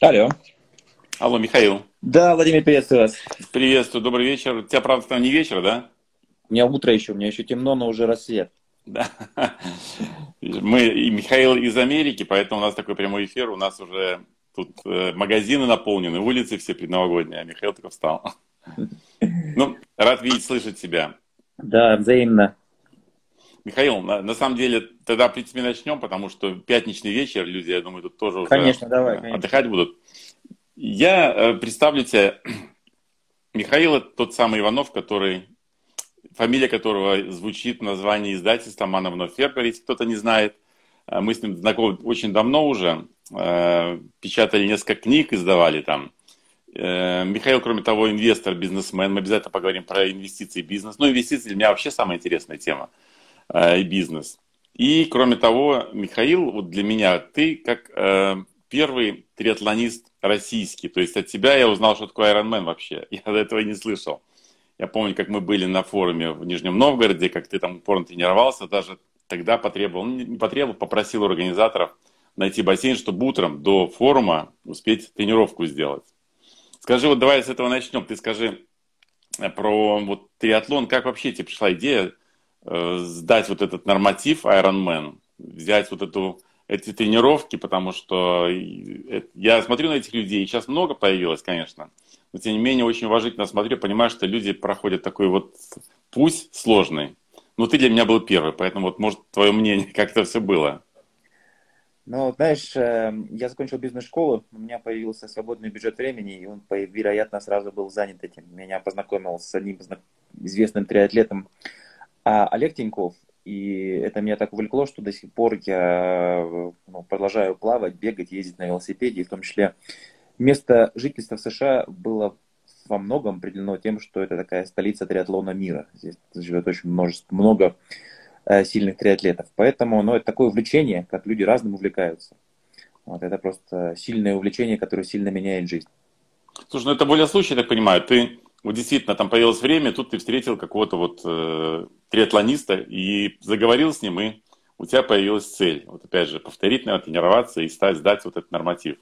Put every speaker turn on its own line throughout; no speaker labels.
Алло.
Алло, Михаил.
Да, Владимир, приветствую вас.
Приветствую, добрый вечер. У тебя, правда, там не вечер, да?
У меня утро еще, у меня еще темно, но уже рассвет.
Да. Мы, и Михаил из Америки, поэтому у нас такой прямой эфир. У нас уже тут э, магазины наполнены, улицы все предновогодние, а Михаил только встал. Ну, рад видеть, слышать тебя.
Да, взаимно.
Михаил, на, на самом деле, тогда, в принципе, начнем, потому что пятничный вечер, люди, я думаю, тут тоже
конечно,
уже
давай, конечно.
отдыхать будут. Я э, представлю тебе, Михаил это тот самый Иванов, который, фамилия которого звучит в названии издательства Мановно Фербер, если кто-то не знает. Э, мы с ним знакомы очень давно уже, э, печатали несколько книг, издавали там. Михаил, кроме того, инвестор, бизнесмен. Мы обязательно поговорим про инвестиции и бизнес. Ну, инвестиции для меня вообще самая интересная тема и бизнес. И, кроме того, Михаил, вот для меня ты как первый триатлонист российский. То есть от тебя я узнал, что такое Ironman вообще. Я до этого не слышал. Я помню, как мы были на форуме в Нижнем Новгороде, как ты там упорно тренировался, даже тогда потребовал, ну, не потребовал, попросил организаторов найти бассейн, чтобы утром до форума успеть тренировку сделать. Скажи, вот давай с этого начнем. Ты скажи э, про вот триатлон, как вообще тебе пришла идея э, сдать вот этот норматив Ironman, взять вот эту эти тренировки, потому что я смотрю на этих людей, сейчас много появилось, конечно, но тем не менее очень уважительно смотрю, понимаю, что люди проходят такой вот путь сложный. Но ты для меня был первый, поэтому вот, может, твое мнение, как это все было?
Ну, знаешь, э, я закончил бизнес-школу, у меня появился свободный бюджет времени, и он, вероятно, сразу был занят этим. Меня познакомил с одним известным триатлетом а, Олег Тиньков, и это меня так увлекло, что до сих пор я ну, продолжаю плавать, бегать, ездить на велосипеде. И в том числе место жительства в США было во многом определено тем, что это такая столица триатлона мира. Здесь живет очень множество, много э, сильных триатлетов. Поэтому ну, это такое увлечение, как люди разным увлекаются. Вот, это просто сильное увлечение, которое сильно меняет жизнь.
Слушай, ну это более случай, я так понимаю. Ты вот действительно там появилось время, тут ты встретил какого-то вот э, триатлониста и заговорил с ним, и у тебя появилась цель. Вот опять же, повторить, наверное, тренироваться и стать, сдать вот этот норматив.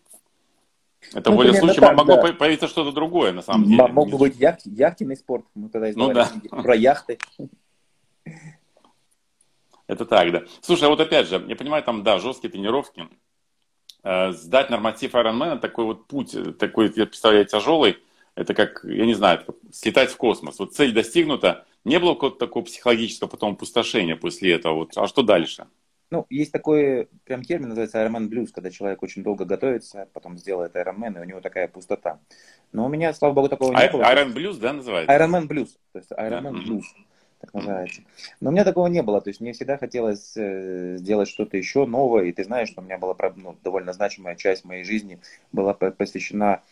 Это ну, более случае так, могло да. появиться что-то другое, на самом деле.
Мог бы быть яхт, яхтенный спорт. Мы тогда ну, да. про яхты.
Это так, да. Слушай, а вот опять же, я понимаю, там, да, жесткие тренировки. Э, сдать норматив Ironman, такой вот путь, такой, я представляю, тяжелый. Это как, я не знаю, слетать в космос. Вот цель достигнута, не было какого-то такого психологического потом опустошения после этого. Вот, а что дальше?
Ну, есть такой прям термин, называется Ironman Blues, когда человек очень долго готовится, потом сделает Ironman, и у него такая пустота. Но у меня, слава богу, такого не
I-
было.
Iron Blues, да, называется?
Ironman Blues, то есть Ironman yeah. Blues, так называется. Но у меня такого не было, то есть мне всегда хотелось э, сделать что-то еще новое, и ты знаешь, что у меня была ну, довольно значимая часть моей жизни была посвящена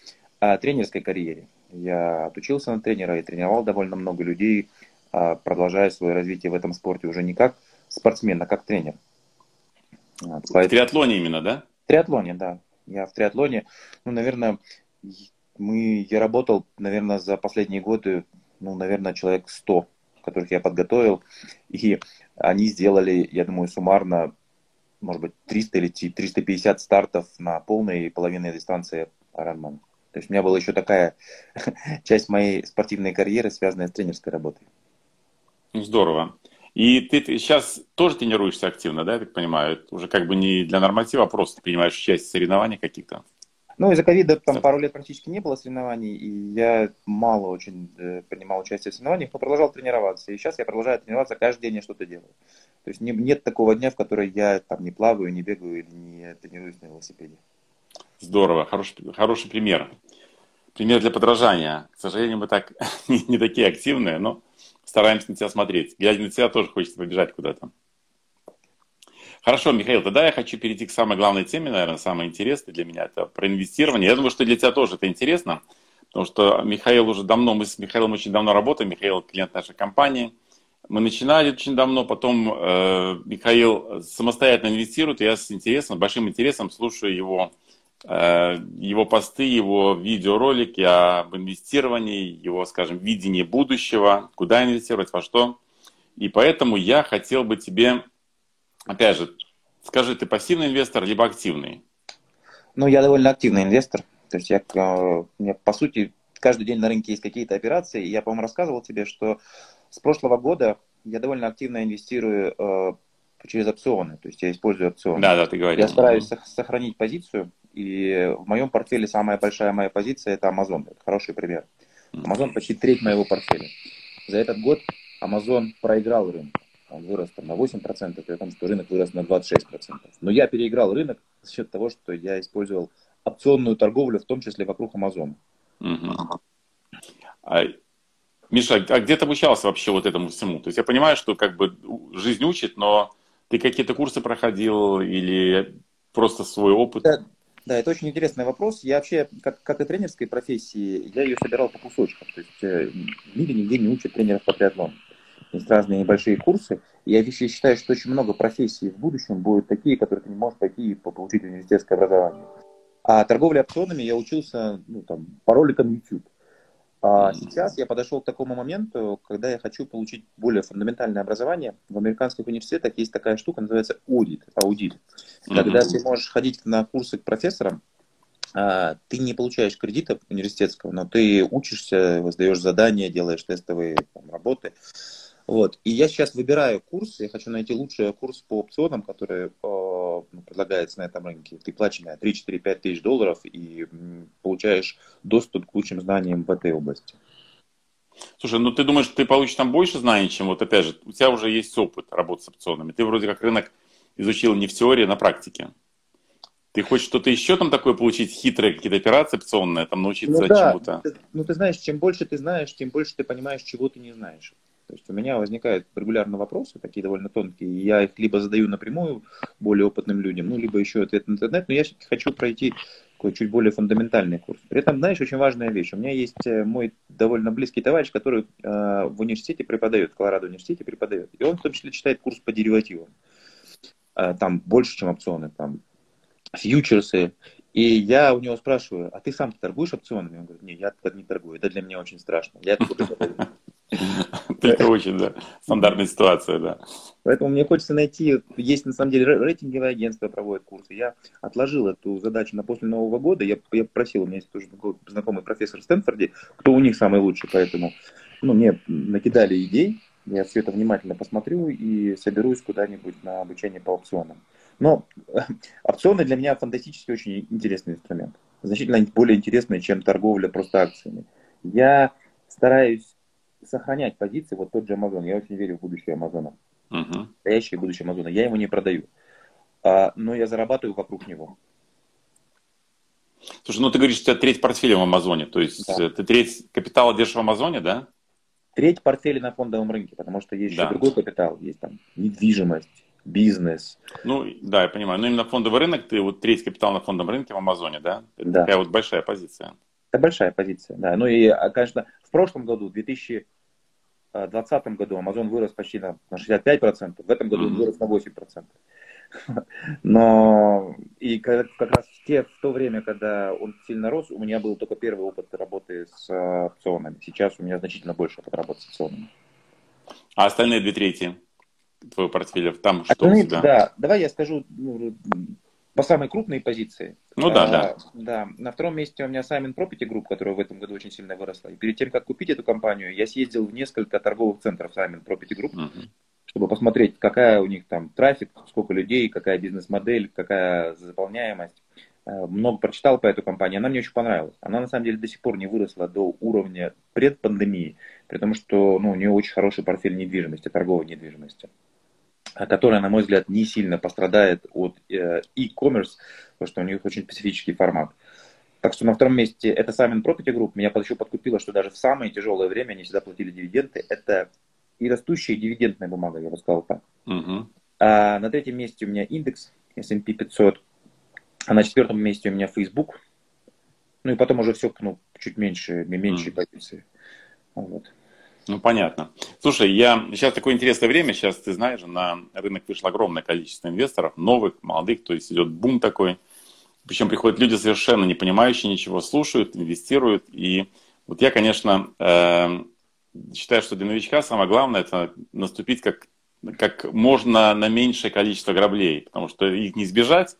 э, тренерской карьере. Я отучился на тренера и тренировал довольно много людей, а, продолжая свое развитие в этом спорте уже не как спортсмен, а как тренер.
Вот, поэтому... В триатлоне именно, да?
В триатлоне, да. Я в триатлоне, ну, наверное, мы, я работал, наверное, за последние годы, ну, наверное, человек 100, которых я подготовил, и они сделали, я думаю, суммарно, может быть, 300 или 350 стартов на полной и половиной дистанции Ironman. То есть у меня была еще такая часть моей спортивной карьеры, связанная с тренерской работой.
Ну, здорово. И ты, ты сейчас тоже тренируешься активно, да, я так понимаю? Это уже как бы не для норматива, а просто принимаешь часть соревнований каких-то?
Ну, из-за ковида там пару лет практически не было соревнований, и я мало очень э, принимал участие в соревнованиях, но продолжал тренироваться. И сейчас я продолжаю тренироваться, каждый день я что-то делаю. То есть не, нет такого дня, в который я там не плаваю, не бегаю или не тренируюсь на велосипеде.
Здорово, хороший, хороший пример. Пример для подражания. К сожалению, мы так не, не такие активные, но стараемся на тебя смотреть. Глядя на тебя, тоже хочется побежать куда-то. Хорошо, Михаил, тогда я хочу перейти к самой главной теме, наверное, самой интересной для меня. Это про инвестирование. Я думаю, что для тебя тоже это интересно, потому что Михаил уже давно, мы с Михаилом очень давно работаем, Михаил клиент нашей компании. Мы начинали очень давно, потом э, Михаил самостоятельно инвестирует, я с интересом, большим интересом слушаю его его посты, его видеоролики об инвестировании, его, скажем, видении будущего, куда инвестировать, во что. И поэтому я хотел бы тебе, опять же, скажи, ты пассивный инвестор либо активный?
Ну, я довольно активный инвестор. То есть я, э, меня, по сути, каждый день на рынке есть какие-то операции. И я, по-моему, рассказывал тебе, что с прошлого года я довольно активно инвестирую э, через опционы. То есть я использую опционы.
Да, да, ты говорил.
Я стараюсь mm-hmm. сохранить позицию. И в моем портфеле самая большая моя позиция это Amazon. Это хороший пример. Amazon почти треть моего портфеля. За этот год Amazon проиграл рынок. Он вырос там на 8%, при том, что рынок вырос на 26%. Но я переиграл рынок за счет того, что я использовал опционную торговлю, в том числе вокруг Амазона.
Угу. А, Миша, а где ты обучался вообще вот этому всему? То есть я понимаю, что как бы жизнь учит, но ты какие-то курсы проходил или просто свой опыт?
Да, да, это очень интересный вопрос. Я вообще, как, как и тренерской профессии, я ее собирал по кусочкам. То есть э, в мире нигде не учат тренеров по триатлону. Есть разные небольшие курсы. Я вообще считаю, что очень много профессий в будущем будут такие, которые ты не можешь пойти и получить университетское образование. А торговле опционами я учился ну, там, по роликам YouTube. А сейчас я подошел к такому моменту, когда я хочу получить более фундаментальное образование. В американских университетах есть такая штука, называется аудит. аудит. Когда ты можешь ходить на курсы к профессорам, а, ты не получаешь кредита университетского, но ты учишься, сдаешь задания, делаешь тестовые там, работы. Вот. И я сейчас выбираю курс, я хочу найти лучший курс по опционам, который э, предлагается на этом рынке. Ты платишь на 3, 4, 5 тысяч долларов и получаешь доступ к лучшим знаниям в этой области.
Слушай, ну ты думаешь, ты получишь там больше знаний, чем вот опять же, у тебя уже есть опыт работы с опционами. Ты вроде как рынок изучил не в теории, а на практике. Ты хочешь что-то еще там такое получить, хитрые какие-то операции опционные, там научиться ну, да. чему-то?
Ну ты знаешь, чем больше ты знаешь, тем больше ты понимаешь, чего ты не знаешь. То есть у меня возникают регулярно вопросы, такие довольно тонкие, и я их либо задаю напрямую более опытным людям, ну, либо еще ответ на интернет, но я хочу пройти такой чуть более фундаментальный курс. При этом, знаешь, очень важная вещь. У меня есть э, мой довольно близкий товарищ, который э, в университете преподает, в Колорадо университете преподает. И он в том числе читает курс по деривативам. Э, там больше, чем опционы, там фьючерсы. И я у него спрашиваю, а ты сам торгуешь опционами? Он говорит, нет, я не торгую, это для меня очень страшно. Я
очень, да, стандартная ситуация, да.
Поэтому мне хочется найти, есть на самом деле рейтинговое агентство проводит курсы. Я отложил эту задачу на после Нового года. Я, я просил, у меня есть тоже знакомый профессор в Стэнфорде, кто у них самый лучший, поэтому ну, мне накидали идей, я все это внимательно посмотрю и соберусь куда-нибудь на обучение по опционам. Но опционы для меня фантастически очень интересный инструмент. Значительно более интересный, чем торговля просто акциями. Я стараюсь сохранять позиции, вот тот же Amazon, я очень верю в будущее Амазона. Uh-huh. Настоящее будущее Амазона. Я его не продаю. А, но я зарабатываю вокруг него.
Слушай, ну ты говоришь, что у тебя треть портфеля в Амазоне. То есть да. ты треть капитала держишь в Амазоне, да?
Треть портфеля на фондовом рынке, потому что есть да. еще другой капитал. Есть там недвижимость, бизнес.
Ну, да, я понимаю. Но именно фондовый рынок, ты вот треть капитала на фондовом рынке в Амазоне, да? Это да. такая вот большая позиция.
Это большая позиция, да. Ну и, а, конечно, в прошлом году, в 2020 году, Amazon вырос почти на, на 65%, в этом году mm-hmm. он вырос на 8%. Но и как, как раз в, те, в то время, когда он сильно рос, у меня был только первый опыт работы с а, опционами. Сейчас у меня значительно больше опыт работы с опционами.
А остальные две трети твоего портфеля, там
что Остальные, у тебя? Да, давай я скажу ну, по самой крупной позиции.
Ну да, а, да.
Да. На втором месте у меня Simon Property Group, которая в этом году очень сильно выросла. И перед тем, как купить эту компанию, я съездил в несколько торговых центров Simon Property Group, uh-huh. чтобы посмотреть, какая у них там трафик, сколько людей, какая бизнес-модель, какая заполняемость. Э, много прочитал по этой компании, она мне очень понравилась. Она на самом деле до сих пор не выросла до уровня предпандемии, при том, что ну, у нее очень хороший портфель недвижимости, торговой недвижимости которая, на мой взгляд, не сильно пострадает от э, e-commerce, потому что у них очень специфический формат. Так что на втором месте это Simon Property Group. Меня еще подкупило, что даже в самое тяжелое время они всегда платили дивиденды. Это и растущая дивидендная бумага, я бы сказал так. Uh-huh. А на третьем месте у меня индекс S&P 500. А на четвертом месте у меня Facebook. Ну и потом уже все ну, чуть меньше, меньшие uh-huh. позиции. Вот.
Ну, понятно. Слушай, я сейчас такое интересное время, сейчас, ты знаешь, на рынок вышло огромное количество инвесторов, новых, молодых, то есть идет бум такой. Причем приходят люди совершенно не понимающие ничего, слушают, инвестируют. И вот я, конечно, э, считаю, что для новичка самое главное это наступить как, как можно на меньшее количество граблей, потому что их не избежать,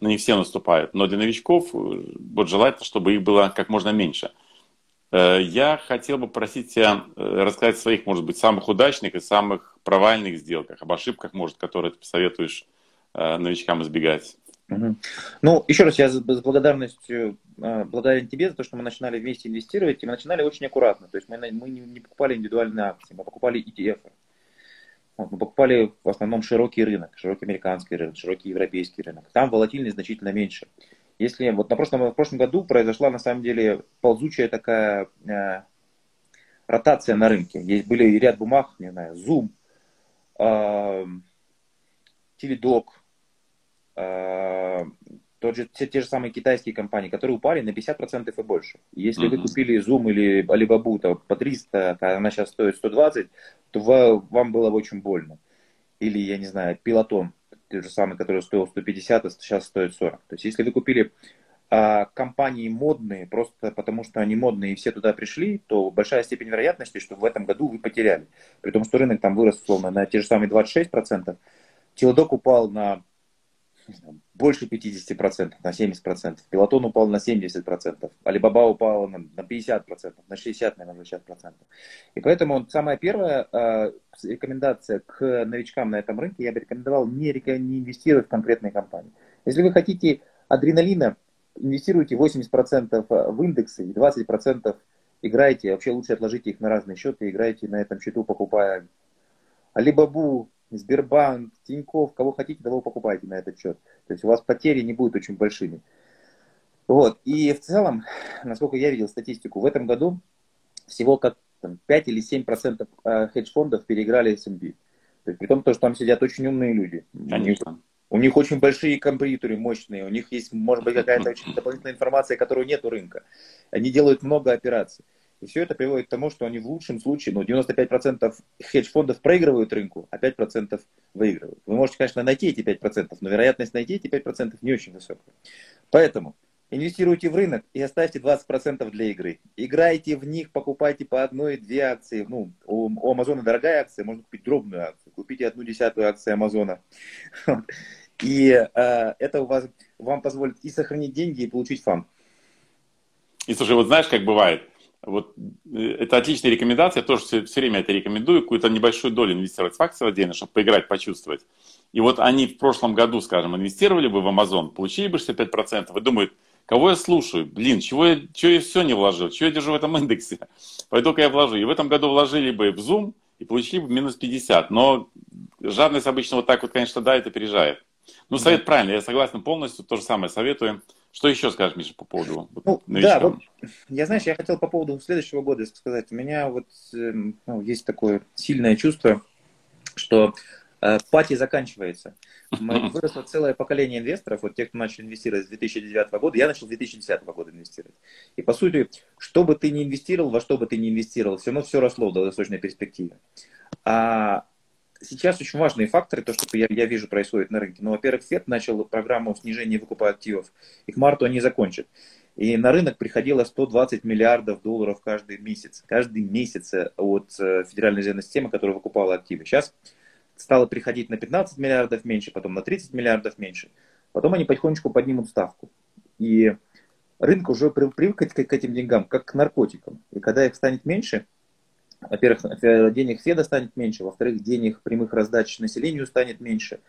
на них все наступают. Но для новичков вот желательно, чтобы их было как можно меньше. Я хотел бы просить тебя рассказать о своих, может быть, самых удачных и самых провальных сделках, об ошибках, может, которые ты посоветуешь новичкам избегать.
Ну, еще раз, я с благодарностью э, благодарен тебе за то, что мы начинали вместе инвестировать, и мы начинали очень аккуратно. То есть мы, мы не, покупали индивидуальные акции, мы покупали ETF. Мы покупали в основном широкий рынок, широкий американский рынок, широкий европейский рынок. Там волатильность значительно меньше. Если вот на прошлом, в прошлом году произошла на самом деле ползучая такая э, ротация на рынке. Есть были ряд бумаг, не знаю, Zoom, э, Э, тот же, те, те же самые китайские компании, которые упали на 50% и больше. Если uh-huh. вы купили Zoom или Alibaba то по 300, а она сейчас стоит 120, то вам было бы очень больно. Или, я не знаю, Пилотон, тот же самый, который стоил 150, а сейчас стоит 40. То есть, если вы купили а, компании модные, просто потому что они модные и все туда пришли, то большая степень вероятности, что в этом году вы потеряли. При том, что рынок там вырос, условно, на те же самые 26%. Телдок упал на больше 50%, на 70%. Пилотон упал на 70%. Алибаба упала на, на 50%, на 60%, наверное, на 60%. И поэтому самая первая э, рекомендация к новичкам на этом рынке, я бы рекомендовал не, не инвестировать в конкретные компании. Если вы хотите адреналина, инвестируйте 80% в индексы и 20% играйте, вообще лучше отложите их на разные счеты, играйте на этом счету, покупая Алибабу, Сбербанк, Тиньков, кого хотите, того покупайте на этот счет. То есть у вас потери не будут очень большими. Вот. И в целом, насколько я видел статистику, в этом году всего как там, 5 или 7 процентов э, хедж-фондов переиграли S&P. То есть, при том, что там сидят очень умные люди. Конечно. У них очень большие компьютеры, мощные, у них есть, может быть, какая-то очень дополнительная информация, которую нет у рынка. Они делают много операций. И все это приводит к тому, что они в лучшем случае, ну, 95% хедж-фондов проигрывают рынку, а 5% выигрывают. Вы можете, конечно, найти эти 5%, но вероятность найти эти 5% не очень высокая. Поэтому инвестируйте в рынок и оставьте 20% для игры. Играйте в них, покупайте по одной-две акции. Ну, у, у Амазона дорогая акция, можно купить дробную акцию. Купите одну десятую акцию Амазона. И э, это у вас, вам позволит и сохранить деньги, и получить фан.
И слушай, вот знаешь, как бывает, вот э, это отличная рекомендация, я тоже все, все время это рекомендую, какую-то небольшую долю инвестировать в акции отдельно, чтобы поиграть, почувствовать. И вот они в прошлом году, скажем, инвестировали бы в Amazon, получили бы 65%, и думают, кого я слушаю, блин, чего я, чего я все не вложил, чего я держу в этом индексе, пойду-ка я вложу. И в этом году вложили бы в Zoom и получили бы минус 50. Но жадность обычно вот так вот, конечно, да, это опережает. Ну, совет правильный, я согласен полностью, то же самое советую. Что еще скажешь, Миша, по поводу
ну, Да, вот, я, знаешь, я хотел по поводу следующего года сказать. У меня вот эм, ну, есть такое сильное чувство, что э, пати заканчивается. Мы, выросло целое поколение инвесторов, вот те, кто начали инвестировать с 2009 года, я начал с 2010 года инвестировать. И по сути, что бы ты ни инвестировал, во что бы ты ни инвестировал, все равно все росло в долгосрочной перспективе. А сейчас очень важные факторы, то, что я, я вижу происходит на рынке. Ну, во-первых, Фед начал программу снижения выкупа активов, и к марту они закончат. И на рынок приходило 120 миллиардов долларов каждый месяц. Каждый месяц э, от э, Федеральной резервной системы, которая выкупала активы. Сейчас стало приходить на 15 миллиардов меньше, потом на 30 миллиардов меньше. Потом они потихонечку поднимут ставку. И рынок уже привык к этим деньгам, как к наркотикам. И когда их станет меньше, во-первых, денег Феда станет меньше, во-вторых, денег прямых раздач населению станет меньше.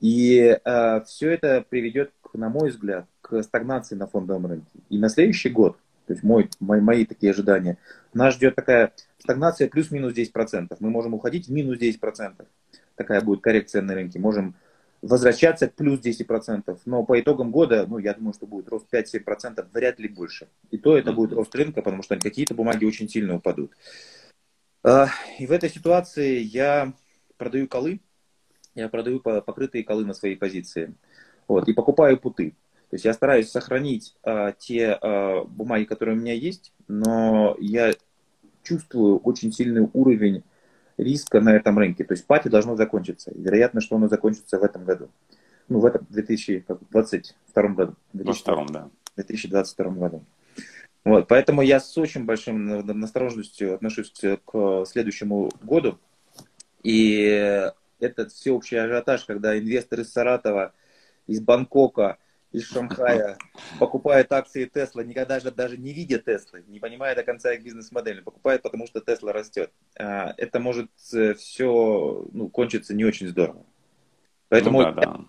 И э, все это приведет, на мой взгляд, к стагнации на фондовом рынке. И на следующий год, то есть мой, мои, мои такие ожидания, нас ждет такая стагнация плюс-минус 10%. Мы можем уходить в минус 10%. Такая будет коррекция на рынке. Можем возвращаться к плюс 10%. Но по итогам года, ну, я думаю, что будет рост 5-7%, вряд ли больше. И то это будет рост рынка, потому что какие-то бумаги очень сильно упадут. А, и в этой ситуации я продаю колы, я продаю покрытые колы на своей позиции. Вот, и покупаю путы. То есть я стараюсь сохранить а, те а, бумаги, которые у меня есть, но я чувствую очень сильный уровень риска на этом рынке. То есть пати должно закончиться. вероятно, что оно закончится в этом году. Ну, в этом 2022 году. 2022, да. 2022 году. Вот, поэтому я с очень большим настороженностью отношусь к следующему году. И этот всеобщий ажиотаж, когда инвесторы из Саратова, из Бангкока, из Шанхая покупает акции Тесла, никогда же даже не видя Теслы, не понимая до конца их бизнес-модели, покупает, потому что Тесла растет. А, это может э, все ну, кончиться не очень здорово. Поэтому ну, да, да.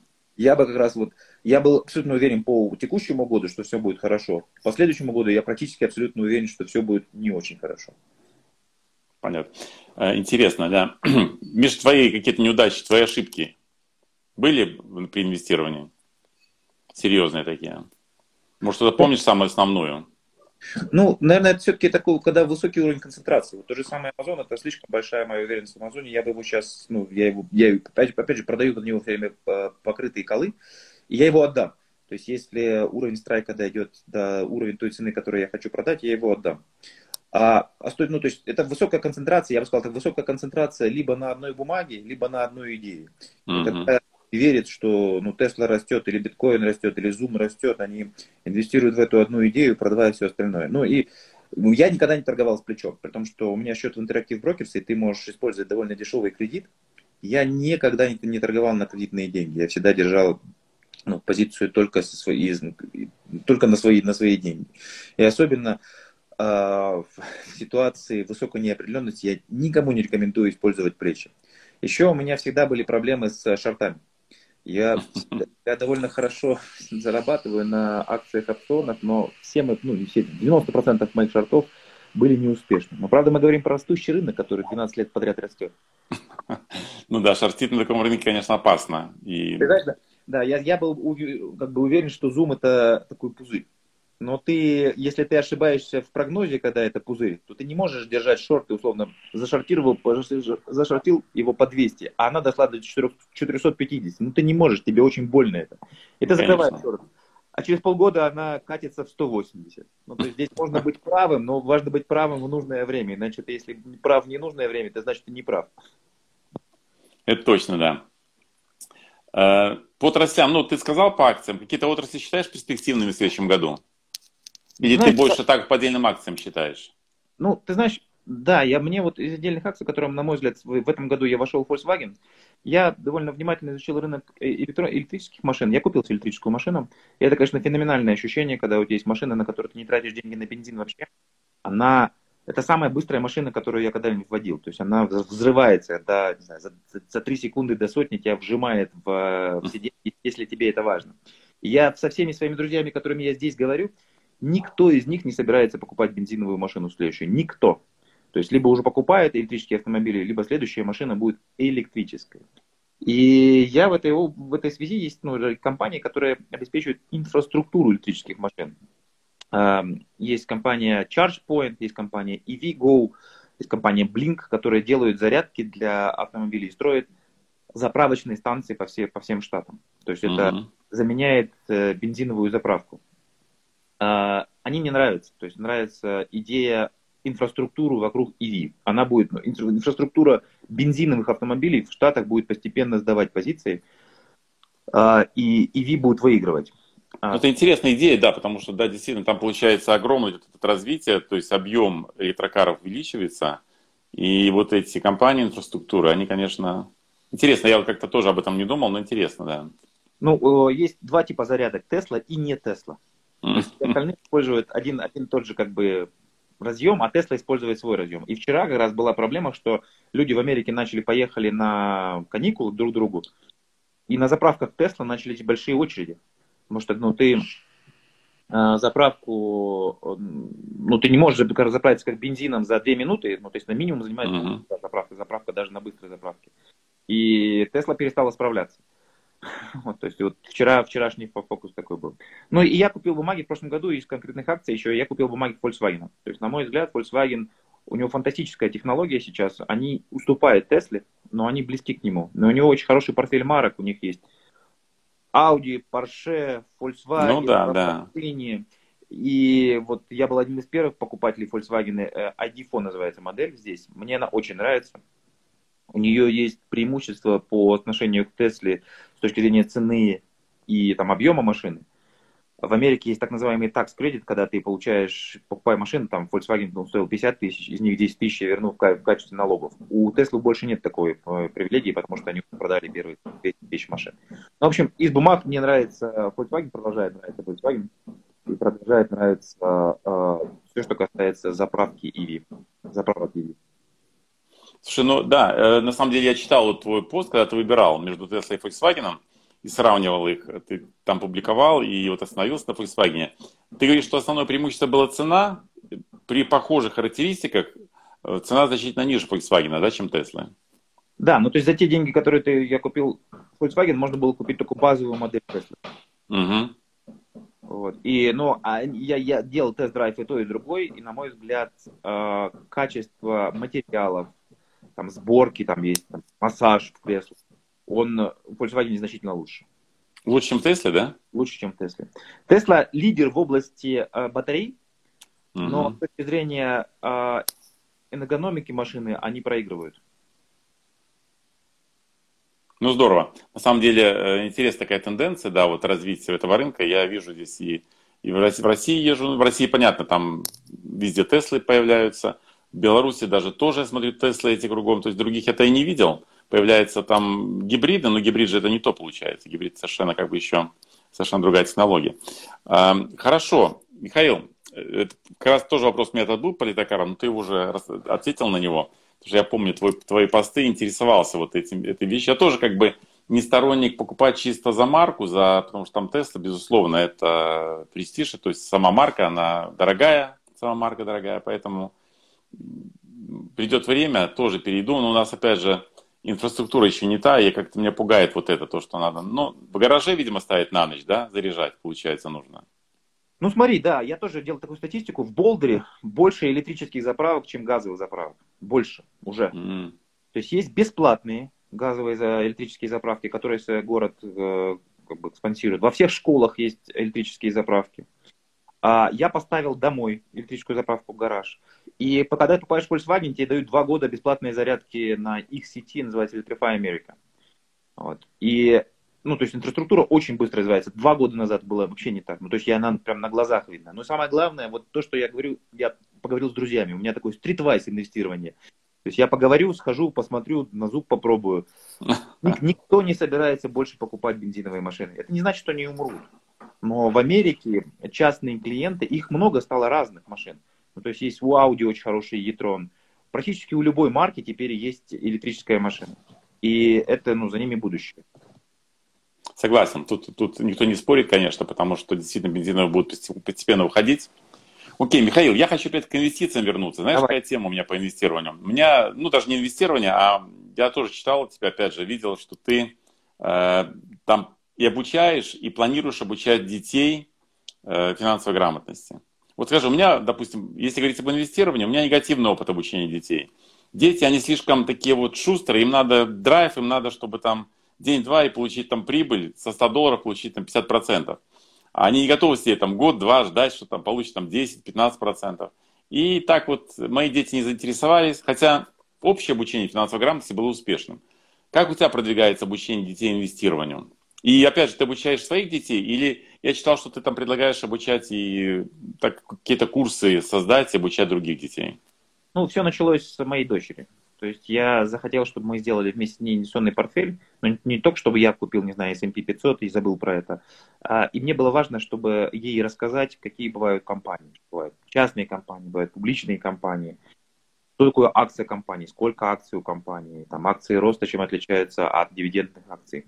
Я бы как раз вот, я был абсолютно уверен по текущему году, что все будет хорошо. По следующему году я практически абсолютно уверен, что все будет не очень хорошо.
Понятно. Э, интересно, да. Миш, твои какие-то неудачи, твои ошибки были при инвестировании? Серьезные такие. Может, что-то помнишь самую основную?
Ну, наверное, это все-таки такой, когда высокий уровень концентрации. Вот то же самое Amazon, это слишком большая моя уверенность в Амазоне. Я бы его сейчас, ну, я его, я опять, опять же продаю под него все время покрытые колы, и я его отдам. То есть, если уровень страйка дойдет до уровня той цены, которую я хочу продать, я его отдам. А, а ну, то есть это высокая концентрация, я бы сказал, это высокая концентрация либо на одной бумаге, либо на одной идее. Когда верит, что ну, Тесла растет, или биткоин растет, или Zoom растет, они инвестируют в эту одну идею, продавая все остальное. Ну и ну, я никогда не торговал с плечом, при том, что у меня счет в Interactive Brokers, и ты можешь использовать довольно дешевый кредит. Я никогда не, не торговал на кредитные деньги. Я всегда держал ну, позицию только, со свои, только на, свои, на свои деньги. И особенно э, в ситуации высокой неопределенности я никому не рекомендую использовать плечи. Еще у меня всегда были проблемы с шартами. Я, я довольно хорошо зарабатываю на акциях опционов, но все мы, ну, все, 90% моих шартов были неуспешны. Но правда мы говорим про растущий рынок, который 12 лет подряд растет.
Ну да, шортить на таком рынке, конечно, опасно. И...
Ты знаешь, да, да я, я был как бы уверен, что Zoom это такой пузырь. Но ты, если ты ошибаешься в прогнозе, когда это пузырь, то ты не можешь держать шорт, ты условно зашортировал, зашортил его по 200, а она дошла до 450. Ну ты не можешь, тебе очень больно это. И ты закрываешь шорт. А через полгода она катится в 180. Ну, то есть здесь можно быть правым, но важно быть правым в нужное время. Иначе ты, если прав в ненужное время, то значит ты не прав.
Это точно, да. Э, по отраслям, ну, ты сказал по акциям, какие-то отрасли считаешь перспективными в следующем году? Или знаешь, ты больше так по отдельным акциям считаешь?
Ну, ты знаешь, да, я мне вот из отдельных акций, которым, на мой взгляд, в этом году я вошел в Volkswagen, я довольно внимательно изучил рынок э, электро- электрических машин. Я купил электрическую машину. И это, конечно, феноменальное ощущение, когда у тебя есть машина, на которой ты не тратишь деньги на бензин вообще. Она это самая быстрая машина, которую я когда-нибудь водил. То есть она взрывается до, не знаю, за, за 3 секунды до сотни тебя вжимает в, в сиденье, если тебе это важно. И я со всеми своими друзьями, которыми я здесь говорю, Никто из них не собирается покупать бензиновую машину следующую. Никто. То есть либо уже покупает электрические автомобили, либо следующая машина будет электрической. И я в этой, в этой связи есть ну, компании, которые обеспечивают инфраструктуру электрических машин. Есть компания ChargePoint, есть компания EVgo, есть компания Blink, которые делают зарядки для автомобилей, строят заправочные станции по, все, по всем штатам. То есть это uh-huh. заменяет э, бензиновую заправку. А, они мне нравятся. То есть нравится идея инфраструктуру вокруг EV. Она будет, ну, инфраструктура бензиновых автомобилей в Штатах будет постепенно сдавать позиции, а, и EV будет выигрывать.
А. Это интересная идея, да, потому что, да, действительно, там получается огромное это развитие, то есть объем электрокаров увеличивается, и вот эти компании инфраструктуры, они, конечно, интересно, я как-то тоже об этом не думал, но интересно, да.
Ну, есть два типа зарядок, Тесла и не Тесла. То есть остальные используют один, один тот же как бы разъем, а Тесла использует свой разъем. И вчера как раз была проблема, что люди в Америке начали, поехали на каникулы друг к другу, и на заправках Тесла начались большие очереди. Потому что, ну, ты э, заправку, ну, ты не можешь заправиться как бензином за 2 минуты, ну, то есть на минимум занимает uh-huh. заправка, заправка даже на быстрой заправке. И Тесла перестала справляться. Вот, то есть вот вчера, вчерашний фокус такой был. Ну и я купил бумаги в прошлом году из конкретных акций еще, я купил бумаги Volkswagen. То есть, на мой взгляд, Volkswagen, у него фантастическая технология сейчас, они уступают Тесле, но они близки к нему. Но у него очень хороший портфель марок, у них есть Audi, Porsche, Volkswagen, ну, да, да. И вот я был один из первых покупателей Volkswagen, э, ID4 называется модель здесь. Мне она очень нравится. У нее есть преимущество по отношению к Тесле с точки зрения цены и там, объема машины. в Америке есть так называемый tax credit, когда ты получаешь, покупая машину, там Volkswagen он стоил 50 тысяч, из них 10 тысяч я верну в качестве налогов. У Tesla больше нет такой э, привилегии, потому что они продали первые 200 тысяч машин. Ну, в общем, из бумаг мне нравится Volkswagen, продолжает нравиться Volkswagen, и продолжает нравиться э, все, что касается заправки EV, заправок EV.
Слушай, ну да, э, на самом деле я читал твой пост, когда ты выбирал между Tesla и Volkswagen и сравнивал их. Ты там публиковал и вот остановился на Volkswagen. Ты говоришь, что основное преимущество была цена. При похожих характеристиках э, цена значительно ниже Volkswagen, да, чем Tesla.
Да, ну то есть за те деньги, которые ты, я купил Volkswagen, можно было купить только базовую модель Tesla. Угу. Вот. И, ну, а я, я делал тест-драйв и то, и другой, и, на мой взгляд, э, качество материалов, там, сборки, там есть там, массаж в кресле, он в Volkswagen значительно лучше.
Лучше, чем Tesla, да?
Лучше, чем Tesla. Tesla лидер в области э, батарей, угу. но с точки зрения э, эргономики машины они проигрывают.
Ну, здорово. На самом деле, э, интересная такая тенденция, да, вот развития этого рынка. Я вижу здесь и, и в, России, в России езжу. В России, понятно, там везде Теслы появляются. В Беларуси даже тоже, я смотрю, Теслы эти кругом. То есть других это и не видел появляются там гибриды, но гибрид же это не то получается. Гибрид совершенно как бы еще совершенно другая технология. Хорошо, Михаил, это как раз тоже вопрос у меня был политокара, но ты уже ответил на него. Потому что я помню твой, твои посты, интересовался вот этим, этой вещью. Я тоже как бы не сторонник покупать чисто за марку, за, потому что там Тесла, безусловно, это престиж, то есть сама марка, она дорогая, сама марка дорогая, поэтому придет время, тоже перейду, но у нас опять же инфраструктура еще не та, и как-то меня пугает вот это, то, что надо. Ну, в гараже, видимо, ставить на ночь, да, заряжать, получается, нужно.
Ну, смотри, да, я тоже делал такую статистику. В Болдере больше электрических заправок, чем газовых заправок. Больше уже. Mm. То есть есть бесплатные газовые электрические заправки, которые город э, как бы спонсирует. Во всех школах есть электрические заправки. А я поставил домой электрическую заправку в гараж. И когда ты покупаешь Volkswagen, тебе дают два года бесплатной зарядки на их сети, называется Electrify America. Вот. И, ну, то есть инфраструктура очень быстро развивается. Два года назад было вообще не так. Ну, то есть я на, прям на глазах видно. Но самое главное, вот то, что я говорю, я поговорил с друзьями. У меня такой стритвайс инвестирование. То есть я поговорю, схожу, посмотрю, на зуб попробую. Никто не собирается больше покупать бензиновые машины. Это не значит, что они умрут. Но в Америке частные клиенты, их много стало разных машин. Ну, то есть есть у Audi очень хороший e-tron. Практически у любой марки теперь есть электрическая машина. И это, ну, за ними будущее.
Согласен. Тут, тут никто не спорит, конечно, потому что действительно бензиновые будут постепенно уходить. Окей, Михаил, я хочу опять к инвестициям вернуться. Знаешь, Давай. какая тема у меня по инвестированию? У меня, ну, даже не инвестирование, а я тоже читал тебя, опять же, видел, что ты э, там и обучаешь, и планируешь обучать детей э, финансовой грамотности. Вот скажи, у меня, допустим, если говорить об инвестировании, у меня негативный опыт обучения детей. Дети, они слишком такие вот шустрые, им надо драйв, им надо, чтобы там день-два и получить там прибыль, со 100 долларов получить там 50%. А они не готовы себе там год-два ждать, что там получат там 10-15%. И так вот мои дети не заинтересовались, хотя общее обучение финансовой грамотности было успешным. Как у тебя продвигается обучение детей инвестированию? И опять же, ты обучаешь своих детей или я читал, что ты там предлагаешь обучать и так, какие-то курсы создать обучать других детей?
Ну, все началось с моей дочери. То есть я захотел, чтобы мы сделали вместе с ней инвестиционный портфель, но не только, чтобы я купил, не знаю, S&P 500 и забыл про это. А, и мне было важно, чтобы ей рассказать, какие бывают компании. Бывают частные компании, бывают публичные компании. Что такое акция компании, сколько акций у компании, там акции роста, чем отличаются от дивидендных акций.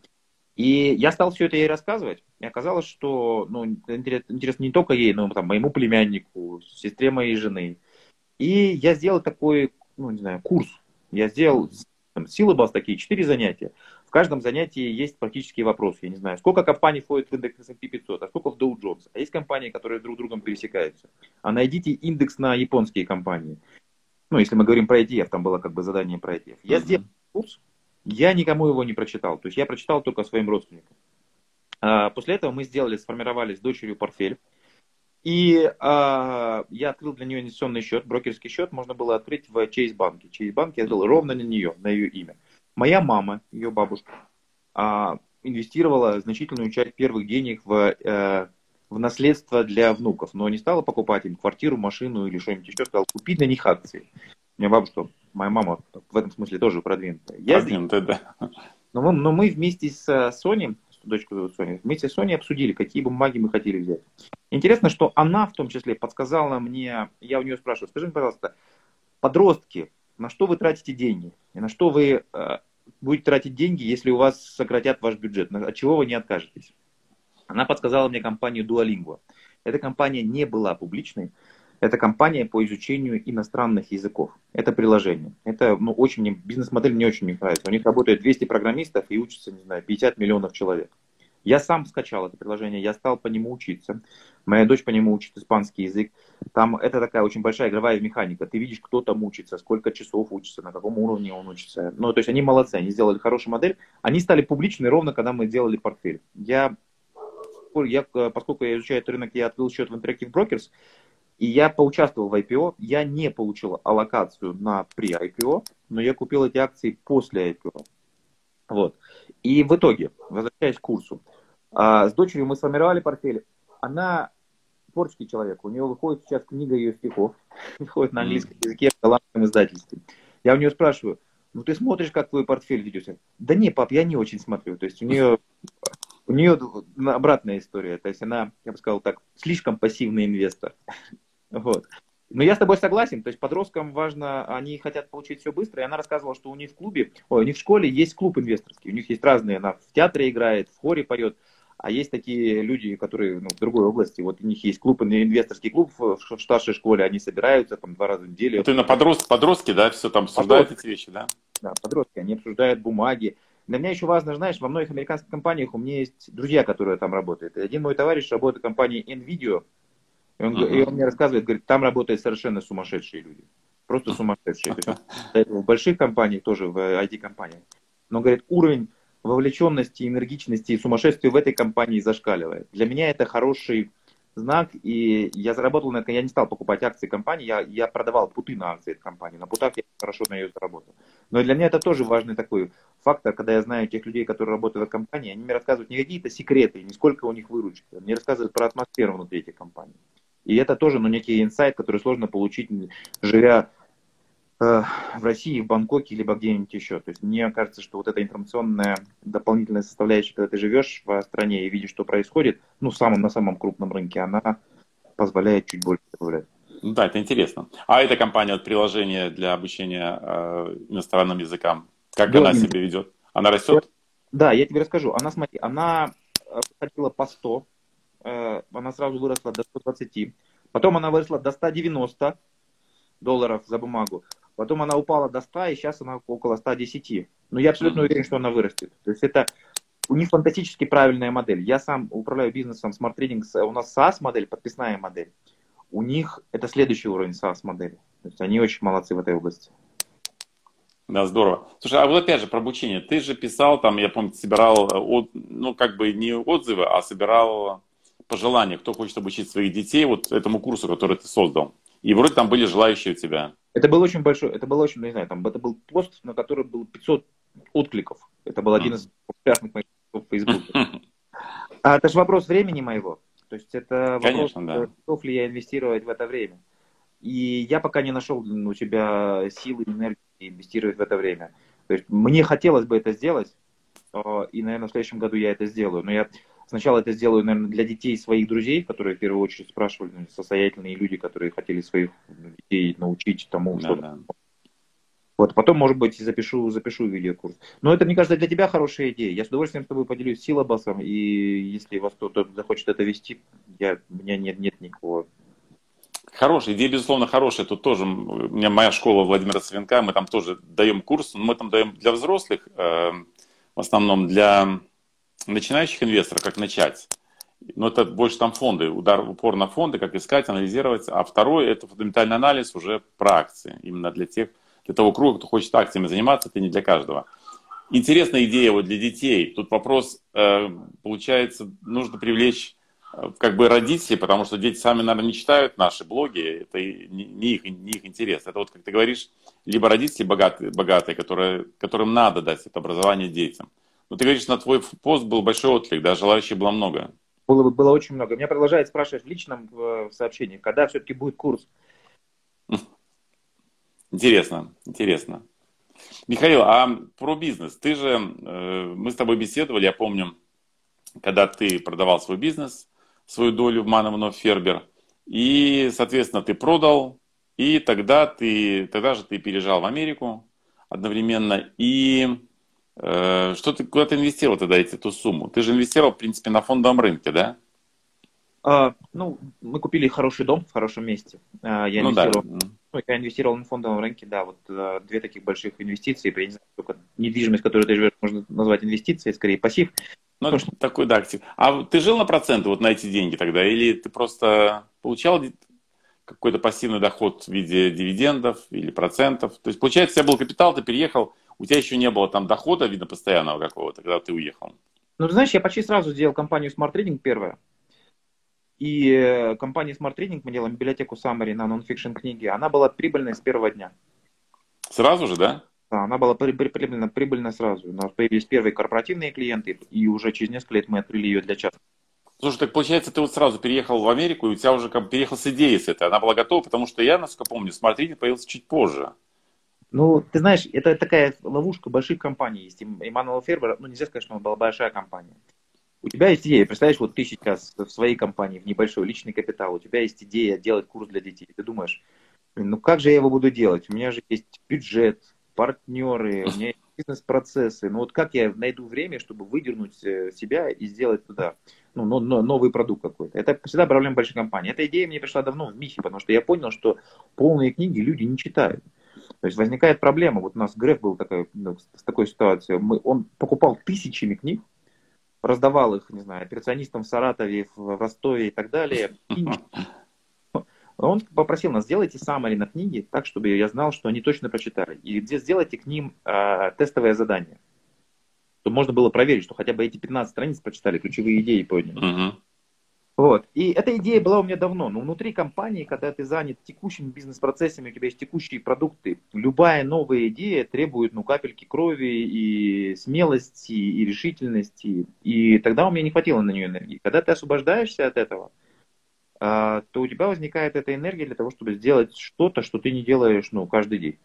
И я стал все это ей рассказывать. И оказалось, что ну, интересно не только ей, но там, моему племяннику, сестре моей жены. И я сделал такой, ну, не знаю, курс. Я сделал там, силабас такие, четыре занятия. В каждом занятии есть практические вопросы. Я не знаю, сколько компаний входит в индекс S&P 500, а сколько в Dow Jones. А есть компании, которые друг с другом пересекаются. А найдите индекс на японские компании. Ну, если мы говорим про ETF, там было как бы задание про ETF. Я mm-hmm. сделал курс, я никому его не прочитал. То есть я прочитал только своим родственникам. А, после этого мы сделали, сформировали с дочерью портфель. И а, я открыл для нее инвестиционный счет, брокерский счет можно было открыть в Chase банке. Chase банк я открыл ровно на нее, на ее имя. Моя мама, ее бабушка, а, инвестировала значительную часть первых денег в, э, в наследство для внуков, но не стала покупать им квартиру, машину или что-нибудь еще, сказала купить на них акции. У меня бабушка, моя мама в этом смысле тоже продвинутая. Я продвинутая, да. Но мы, но мы вместе с Соней, дочку зовут Соня, вместе с Соней обсудили, какие бумаги мы хотели взять. Интересно, что она в том числе подсказала мне, я у нее спрашиваю, скажи мне, пожалуйста, подростки, на что вы тратите деньги? И на что вы э, будете тратить деньги, если у вас сократят ваш бюджет? От чего вы не откажетесь? Она подсказала мне компанию Duolingo. Эта компания не была публичной. Это компания по изучению иностранных языков. Это приложение. Это ну, очень, бизнес-модель мне очень не нравится. У них работает 200 программистов и учатся, не знаю, 50 миллионов человек. Я сам скачал это приложение, я стал по нему учиться. Моя дочь по нему учит испанский язык. Там это такая очень большая игровая механика. Ты видишь, кто там учится, сколько часов учится, на каком уровне он учится. Ну, то есть они молодцы, они сделали хорошую модель. Они стали публичны ровно, когда мы делали портфель. Я, я поскольку я изучаю этот рынок, я открыл счет в Interactive Brokers, и я поучаствовал в IPO, я не получил аллокацию на при IPO, но я купил эти акции после IPO. Вот. И в итоге, возвращаясь к курсу, а, с дочерью мы сформировали портфель. Она творческий человек. У нее выходит сейчас книга ее стихов. Выходит на английском языке в голландском издательстве. Я у нее спрашиваю, ну ты смотришь, как твой портфель ведется? Да не, пап, я не очень смотрю. То есть у нее, у нее обратная история. То есть она, я бы сказал так, слишком пассивный инвестор. Вот. Но я с тобой согласен, то есть подросткам важно, они хотят получить все быстро, и она рассказывала, что у них в клубе, ой, у них в школе есть клуб инвесторский, у них есть разные, она в театре играет, в хоре поет, а есть такие люди, которые ну, в другой области, вот у них есть клуб, инвесторский клуб в старшей школе, они собираются там два раза в неделю.
Это именно подрост, подростки, да, все там обсуждают подростки. эти вещи, да?
Да, подростки, они обсуждают бумаги. Для меня еще важно, знаешь, во многих американских компаниях у меня есть друзья, которые там работают. И один мой товарищ работает в компании NVIDIA, и он, uh-huh. и он мне рассказывает, говорит, там работают совершенно сумасшедшие люди. Просто сумасшедшие. в больших компаниях, тоже в IT-компаниях. Но, говорит, уровень вовлеченности, энергичности и сумасшествия в этой компании зашкаливает. Для меня это хороший знак, и я заработал на я не стал покупать акции компании, я, я продавал путы на акции этой компании, на путах я хорошо на ее заработал. Но для меня это тоже важный такой фактор, когда я знаю тех людей, которые работают в компании, они мне рассказывают не какие-то секреты, не сколько у них выручки, они рассказывают про атмосферу внутри этих компаний. И это тоже ну, некий инсайт, который сложно получить, живя э, в России, в Бангкоке, либо где-нибудь еще. То есть мне кажется, что вот эта информационная дополнительная составляющая, когда ты живешь в стране и видишь, что происходит, ну, самом, на самом крупном рынке, она позволяет чуть больше добавлять.
Ну да, это интересно. А эта компания, вот приложение для обучения э, иностранным языкам, как да, она себя ведет? Она растет?
Да, я тебе расскажу. Она, смотри, она ходила по 100 Э, она сразу выросла до 120. Потом она выросла до 190 долларов за бумагу. Потом она упала до 100, и сейчас она около 110. Но я абсолютно уверен, что она вырастет. То есть это у них фантастически правильная модель. Я сам управляю бизнесом Smart Trading. У нас SaaS модель, подписная модель. У них это следующий уровень SaaS модели. То есть они очень молодцы в этой области.
Да, здорово. Слушай, а вот опять же про обучение. Ты же писал там, я помню, собирал, э, ну как бы не отзывы, а собирал пожелания, кто хочет обучить своих детей вот этому курсу, который ты создал. И вроде там были желающие у тебя.
Это был очень большой, это был очень, не знаю, там, это был пост, на который было 500 откликов. Это был один из популярных моих постов в Фейсбуке. А это же вопрос времени моего. То есть это вопрос, Конечно, да. готов ли я инвестировать в это время. И я пока не нашел у себя силы и энергии инвестировать в это время. То есть мне хотелось бы это сделать, а, и, наверное, в следующем году я это сделаю. Но я Сначала это сделаю, наверное, для детей своих друзей, которые в первую очередь спрашивали, ну, состоятельные люди, которые хотели своих детей научить тому, что... Да. Вот, потом, может быть, запишу, запишу видеокурс. Но это, мне кажется, для тебя хорошая идея. Я с удовольствием с тобой поделюсь силабусом, и если вас кто-то захочет это вести, я, у меня нет, нет никакого
Хорошая идея, безусловно, хорошая. Тут тоже у меня моя школа Владимира Савенка, мы там тоже даем курс, но мы там даем для взрослых, э, в основном для начинающих инвесторов, как начать. Но это больше там фонды, удар упор на фонды, как искать, анализировать. А второй это фундаментальный анализ уже про акции. Именно для тех, для того круга, кто хочет акциями заниматься, это не для каждого. Интересная идея вот для детей. Тут вопрос, э, получается, нужно привлечь э, как бы родителей, потому что дети сами, наверное, не читают наши блоги, это не их, не их интерес. Это вот, как ты говоришь, либо родители богатые, богатые которые, которым надо дать это образование детям. Ну, ты говоришь, на твой пост был большой отклик, да, желающих было много.
было, было очень много. Меня продолжает спрашивать в личном в сообщении, когда все-таки будет курс.
Интересно, интересно. Михаил, а про бизнес? Ты же, э, мы с тобой беседовали, я помню, когда ты продавал свой бизнес, свою долю в Мановно Фербер, и, соответственно, ты продал, и тогда ты, тогда же ты переезжал в Америку одновременно, и что ты, куда ты инвестировал тогда эти, эту сумму? Ты же инвестировал, в принципе, на фондовом рынке, да?
А, ну, мы купили хороший дом в хорошем месте. А, я, ну, инвестировал, да. ну, я инвестировал на фондовом рынке, да, вот а, две таких больших инвестиции. Я не знаю, только недвижимость, которую ты живешь, можно назвать инвестицией, скорее пассив.
Ну, Потому что... такой, да, актив. А ты жил на проценты вот на эти деньги тогда? Или ты просто получал какой-то пассивный доход в виде дивидендов или процентов? То есть, получается, у тебя был капитал, ты переехал, у тебя еще не было там дохода, видно, постоянного какого-то, когда ты уехал.
Ну, знаешь, я почти сразу сделал компанию Smart Trading первая. И э, компания Smart Trading, мы делаем библиотеку Summary на нонфикшн книги, она была прибыльной с первого дня.
Сразу же, да?
Да, она была прибыльна, прибыльна сразу. У нас появились первые корпоративные клиенты, и уже через несколько лет мы открыли ее для частных.
Слушай, так получается, ты вот сразу переехал в Америку, и у тебя уже как переехал с идеей с этой. Она была готова, потому что я, насколько помню, Smart Trading появился чуть позже.
Ну, ты знаешь, это такая ловушка больших компаний. Есть Emmanuel Ferber, ну, нельзя сказать, что она была большая компания. У тебя есть идея, представляешь, вот ты сейчас в своей компании, в небольшой личный капитал, у тебя есть идея делать курс для детей. Ты думаешь, ну как же я его буду делать? У меня же есть бюджет, партнеры, у меня есть бизнес-процессы. Ну вот как я найду время, чтобы выдернуть э, себя и сделать туда ну, но, но, новый продукт какой-то. Это всегда проблема большой компании. Эта идея мне пришла давно в МИФе, потому что я понял, что полные книги люди не читают. То есть возникает проблема. Вот у нас Греф был такой, ну, с такой ситуацией. Мы, он покупал тысячами книг, раздавал их, не знаю, операционистам в Саратове, в Ростове и так далее. И он попросил нас, сделайте саммари на книги так, чтобы я знал, что они точно прочитали. И где сделайте к ним э, тестовое задание. Чтобы можно было проверить, что хотя бы эти 15 страниц прочитали, ключевые идеи подняли. Uh-huh. Вот. И эта идея была у меня давно. Но внутри компании, когда ты занят текущими бизнес-процессами, у тебя есть текущие продукты, любая новая идея требует ну, капельки крови и смелости, и решительности. И тогда у меня не хватило на нее энергии. Когда ты освобождаешься от этого, а, то у тебя возникает эта энергия для того, чтобы сделать что-то, что ты не делаешь ну, каждый день.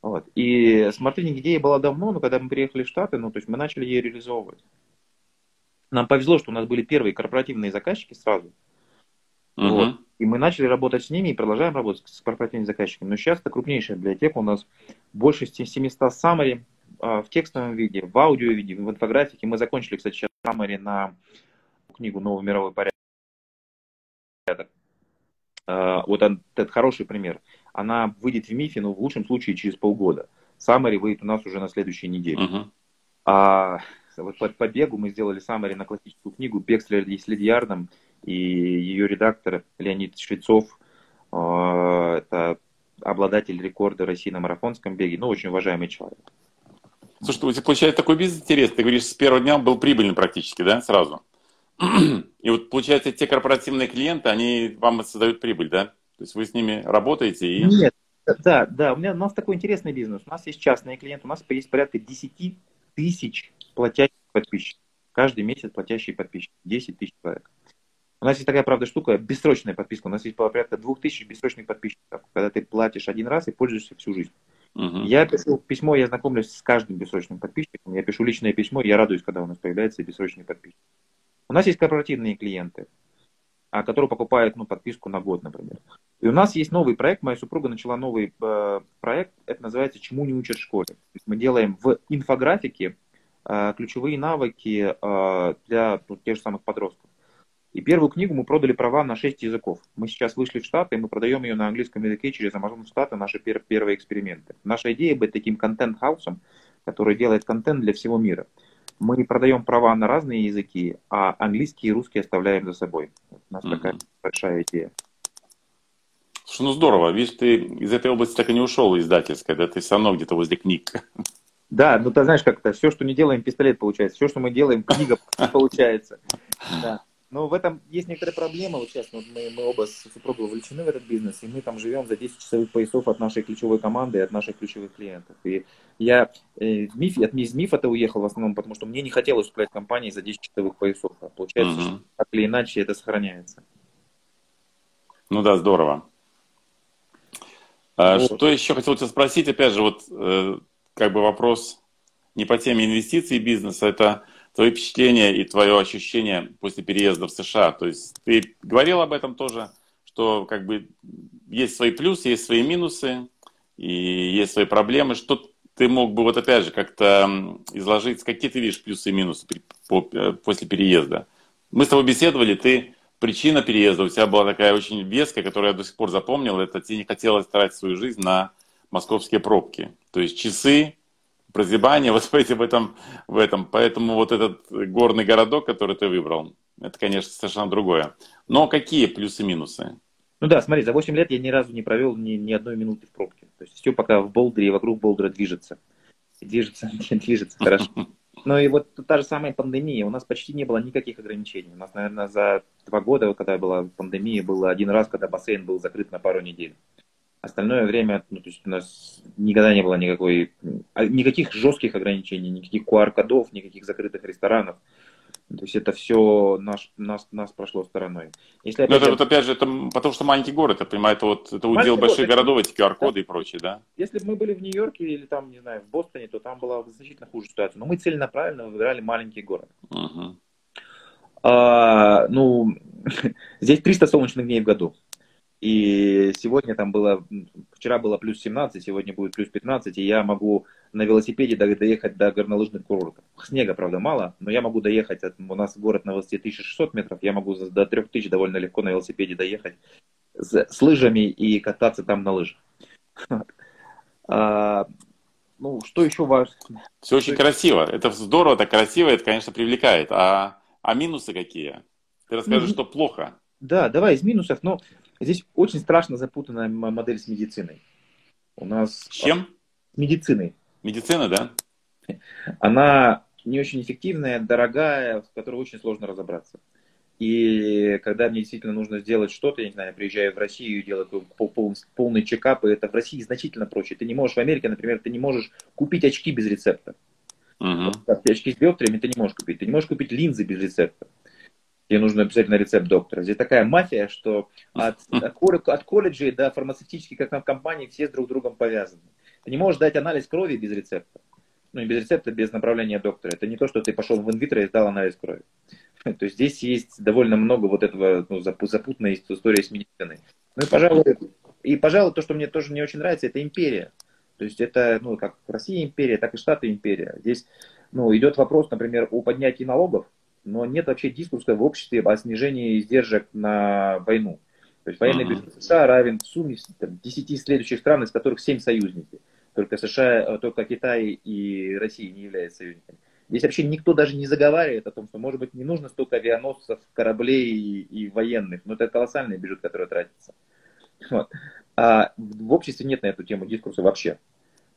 Вот. И Smart Reading идея была давно, но когда мы приехали в Штаты, ну, то есть мы начали ее реализовывать. Нам повезло, что у нас были первые корпоративные заказчики сразу. Uh-huh. Вот. И мы начали работать с ними и продолжаем работать с корпоративными заказчиками. Но сейчас это крупнейшая библиотека. У нас больше 700 summary а, в текстовом виде, в аудио виде, в инфографике. Мы закончили, кстати, сейчас summary на книгу «Новый мировой порядок». А, вот этот хороший пример. Она выйдет в МИФе, но в лучшем случае через полгода. Summary выйдет у нас уже на следующей неделе. Uh-huh. А вот по, по бегу мы сделали саммари на классическую книгу «Бег с Лидиардом», и ее редактор Леонид Швецов, э, это обладатель рекорда России на марафонском беге, ну, очень уважаемый человек.
Слушай, у тебя получается такой бизнес интересный. Ты говоришь, с первого дня был прибыльный практически, да, сразу? И вот, получается, те корпоративные клиенты, они вам создают прибыль, да? То есть вы с ними работаете и...
Нет, да, да, у, меня, у нас такой интересный бизнес. У нас есть частные клиенты, у нас есть порядка 10 тысяч платящих подписчиков. Каждый месяц платящие подписчики. 10 тысяч человек. У нас есть такая, правда, штука, бессрочная подписка. У нас есть порядка 2000 бессрочных подписчиков, когда ты платишь один раз и пользуешься всю жизнь. Uh-huh. Я пишу письмо, я знакомлюсь с каждым бессрочным подписчиком. Я пишу личное письмо, я радуюсь, когда у нас появляется бессрочный подписчик. У нас есть корпоративные клиенты, а, которые покупают ну, подписку на год, например. И у нас есть новый проект, моя супруга начала новый э, проект, это называется «Чему не учат в школе». То есть мы делаем в инфографике ключевые навыки э, для ну, тех же самых подростков. И первую книгу мы продали права на 6 языков. Мы сейчас вышли в Штаты, и мы продаем ее на английском языке через Amazon Штаты, наши пер первые эксперименты. Наша идея быть таким контент-хаусом, который делает контент для всего мира. Мы продаем права на разные языки, а английский и русский оставляем за собой. У нас mm-hmm. такая большая идея.
Слушай, ну здорово. Видишь, ты из этой области так и не ушел издательской, да? Ты все равно где-то возле книг.
Да, ну ты знаешь, как это, все, что не делаем, пистолет получается. Все, что мы делаем, книга получается. Да. Но в этом есть некоторые проблемы. Вот сейчас вот мы, мы оба с супругой вовлечены в этот бизнес, и мы там живем за 10 часовых поясов от нашей ключевой команды и от наших ключевых клиентов. И я э, в миф, от из мифа-то уехал в основном, потому что мне не хотелось управлять компанией за 10 часовых поясов. А получается, угу. что так или иначе это сохраняется.
Ну да, здорово. А, вот. Что еще хотел тебя спросить? Опять же, вот э, как бы вопрос не по теме инвестиций и бизнеса, это твои впечатления и твое ощущение после переезда в США. То есть ты говорил об этом тоже, что как бы есть свои плюсы, есть свои минусы и есть свои проблемы. Что ты мог бы вот опять же как-то изложить, какие ты видишь плюсы и минусы э, после переезда? Мы с тобой беседовали, ты причина переезда у тебя была такая очень веская, которую я до сих пор запомнил, это тебе не хотелось тратить свою жизнь на московские пробки. То есть часы, прозябание вот в этом, в этом. Поэтому вот этот горный городок, который ты выбрал, это, конечно, совершенно другое. Но какие плюсы-минусы?
Ну да, смотри, за 8 лет я ни разу не провел ни, ни одной минуты в пробке. То есть все пока в Болдере и вокруг Болдера движется. Движется, движется хорошо. Ну и вот та же самая пандемия. У нас почти не было никаких ограничений. У нас, наверное, за два года, когда была пандемия, было один раз, когда бассейн был закрыт на пару недель. Остальное время, ну, то есть у нас никогда не было никакой, а, никаких жестких ограничений, никаких QR-кодов, никаких закрытых ресторанов. То есть это все наш, нас, нас прошло стороной.
Если опять, это, вот опять же, это потому что маленький город, я понимаю, это, вот, это удел больших город, городов, эти QR-коды да. и прочее, да?
Если бы мы были в Нью-Йорке или там, не знаю, в Бостоне, то там была значительно хуже ситуация. Но мы целенаправленно выбирали маленький город. Угу. А, ну, здесь 300 солнечных дней в году. И сегодня там было, вчера было плюс 17, сегодня будет плюс 15, и я могу на велосипеде доехать до горнолыжных курортов. Снега, правда, мало, но я могу доехать, от, у нас город на высоте 1600 метров, я могу до 3000 довольно легко на велосипеде доехать с, с лыжами и кататься там на лыжах. А, ну, что еще важно?
Все очень красиво. Это здорово, это красиво, это, конечно, привлекает. А, а минусы какие? Ты расскажешь, что плохо.
Да, давай из минусов. Но Здесь очень страшно запутанная модель с медициной. У нас...
С чем?
С медициной.
Медицина, да?
Она не очень эффективная, дорогая, в которой очень сложно разобраться. И когда мне действительно нужно сделать что-то, я не знаю, я приезжаю в Россию и делаю полный чекап, и это в России значительно проще. Ты не можешь в Америке, например, ты не можешь купить очки без рецепта. Uh-huh. очки с диоптриями ты не можешь купить. Ты не можешь купить линзы без рецепта где нужно обязательно рецепт доктора. Здесь такая мафия, что от, от, от колледжей до фармацевтических компаний все с друг другом повязаны. Ты не можешь дать анализ крови без рецепта. Ну, не без рецепта, без направления доктора. Это не то, что ты пошел в инвитро и сдал анализ крови. То есть здесь есть довольно много вот этого ну, запутанной истории с медициной. Ну и, пожалуй, и, пожалуй, то, что мне тоже не очень нравится, это империя. То есть это, ну, как Россия империя, так и Штаты империя. Здесь, ну, идет вопрос, например, о поднятии налогов но нет вообще дискурса в обществе о снижении издержек на войну. То есть военный бюджет США равен в сумме там, 10 следующих стран, из которых 7 союзники. Только США, э, только Китай и Россия не являются союзниками. Здесь вообще никто даже не заговаривает о том, что, может быть, не нужно столько авианосцев, кораблей и, и военных, но это колоссальный бюджет, который тратится. Вот. А в обществе нет на эту тему дискурса вообще.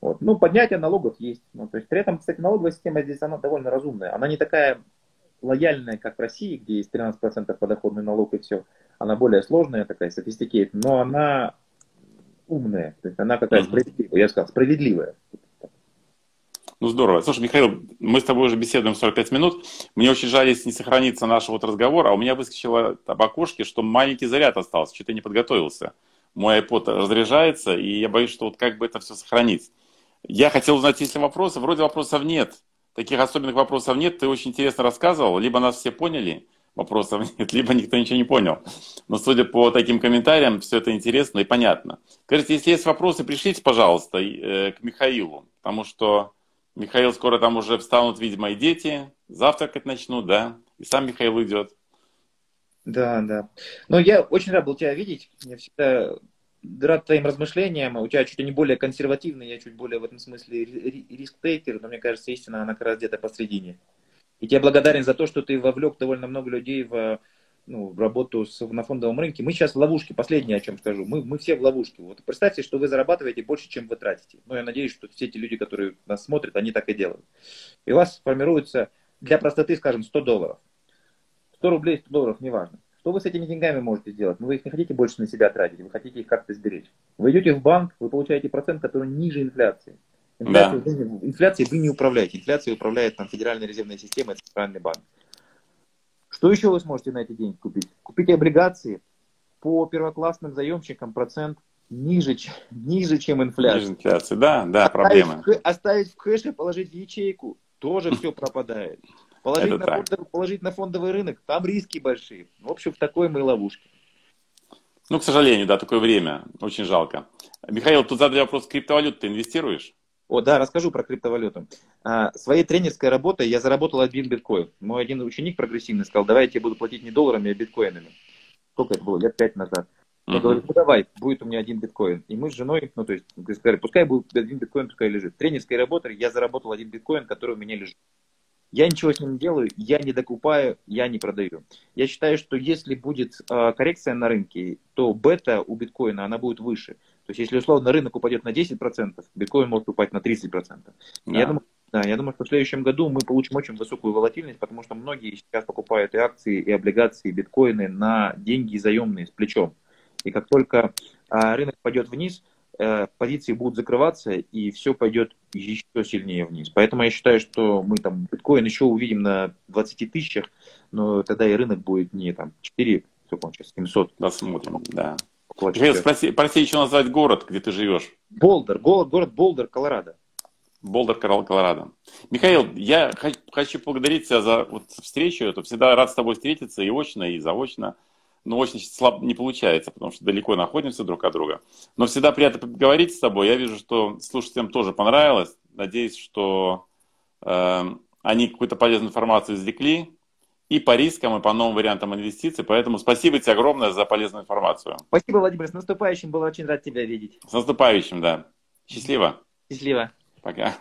Вот. Ну, поднятие налогов есть. Ну, то есть, при этом, кстати, налоговая система здесь, она довольно разумная. Она не такая лояльная, как в России, где есть 13% подоходный налог и все. Она более сложная такая, софистикейт, но она умная. То есть она какая справедливая, я сказал, справедливая.
Ну, здорово. Слушай, Михаил, мы с тобой уже беседуем 45 минут. Мне очень жаль, если не сохранится наш вот разговор, а у меня выскочило об окошке, что маленький заряд остался, что-то не подготовился. Мой iPod разряжается, и я боюсь, что вот как бы это все сохранить. Я хотел узнать, есть ли вопросы. Вроде вопросов нет таких особенных вопросов нет. Ты очень интересно рассказывал. Либо нас все поняли, вопросов нет, либо никто ничего не понял. Но судя по таким комментариям, все это интересно и понятно. Скажите, если есть вопросы, пришлите, пожалуйста, э, к Михаилу, потому что Михаил скоро там уже встанут, видимо, и дети, завтракать начнут, да, и сам Михаил идет.
Да, да. Но я очень рад был тебя видеть. Я всегда рад твоим размышлениям. У тебя чуть не более консервативный, я чуть более в этом смысле риск-тейкер, но мне кажется, истина, она как раз где-то посредине. И тебе благодарен за то, что ты вовлек довольно много людей в, ну, в работу с, на фондовом рынке. Мы сейчас в ловушке, последнее, о чем скажу. Мы, мы все в ловушке. Вот представьте, что вы зарабатываете больше, чем вы тратите. Но я надеюсь, что все эти люди, которые нас смотрят, они так и делают. И у вас формируется, для простоты, скажем, 100 долларов. 100 рублей, 100 долларов, неважно. Что вы с этими деньгами можете сделать? Ну, вы их не хотите больше на себя тратить, вы хотите их как-то сберечь. Вы идете в банк, вы получаете процент, который ниже инфляции. Инфляцией, да. вы, инфляцией вы не управляете. Инфляцией управляет там Федеральная резервная система, это центральный банк. Что еще вы сможете на эти деньги купить? Купить облигации по первоклассным заемщикам процент ниже, ниже чем инфляция. Ниже
инфляции, да, да, проблема.
Оставить в кэше, положить в ячейку, тоже все пропадает. Положить на, фондовый, положить на фондовый рынок, там риски большие. В общем, в такой мы ловушке.
Ну, к сожалению, да, такое время. Очень жалко. Михаил, тут задали вопрос, криптовалют ты инвестируешь?
О, да, расскажу про криптовалюту. А, своей тренерской работой я заработал один биткоин. Мой один ученик прогрессивный сказал, давай я тебе буду платить не долларами, а биткоинами. Сколько это было? Лет пять назад. Я uh-huh. говорю, ну давай, будет у меня один биткоин. И мы с женой, ну то есть, сказали, пускай будет один биткоин, пускай лежит. Тренерской работой я заработал один биткоин, который у меня лежит. Я ничего с ним не делаю, я не докупаю, я не продаю. Я считаю, что если будет э, коррекция на рынке, то бета у биткоина, она будет выше. То есть, если условно рынок упадет на 10%, биткоин может упасть на 30%. Да. Я, думаю, да, я думаю, что в следующем году мы получим очень высокую волатильность, потому что многие сейчас покупают и акции, и облигации, и биткоины на деньги заемные с плечом. И как только а, рынок пойдет вниз, а, позиции будут закрываться, и все пойдет еще сильнее вниз. Поэтому я считаю, что мы там биткоин еще увидим на 20 тысячах, но тогда и рынок будет не там 4, сколько он сейчас, 700.
Посмотрим, да. Михаил, спроси, проси еще назвать город, где ты живешь.
Болдер, город, город Болдер, Колорадо.
Болдер, Колорадо. Михаил, я хочу поблагодарить тебя за вот встречу. Это всегда рад с тобой встретиться и очно, и заочно. Но очень слабо не получается, потому что далеко находимся друг от друга. Но всегда приятно поговорить с тобой. Я вижу, что слушателям тоже понравилось. Надеюсь, что э, они какую-то полезную информацию извлекли и по рискам, и по новым вариантам инвестиций. Поэтому спасибо тебе огромное за полезную информацию.
Спасибо, Владимир. С наступающим. Было очень рад тебя видеть.
С наступающим, да. Счастливо.
Счастливо.
Пока.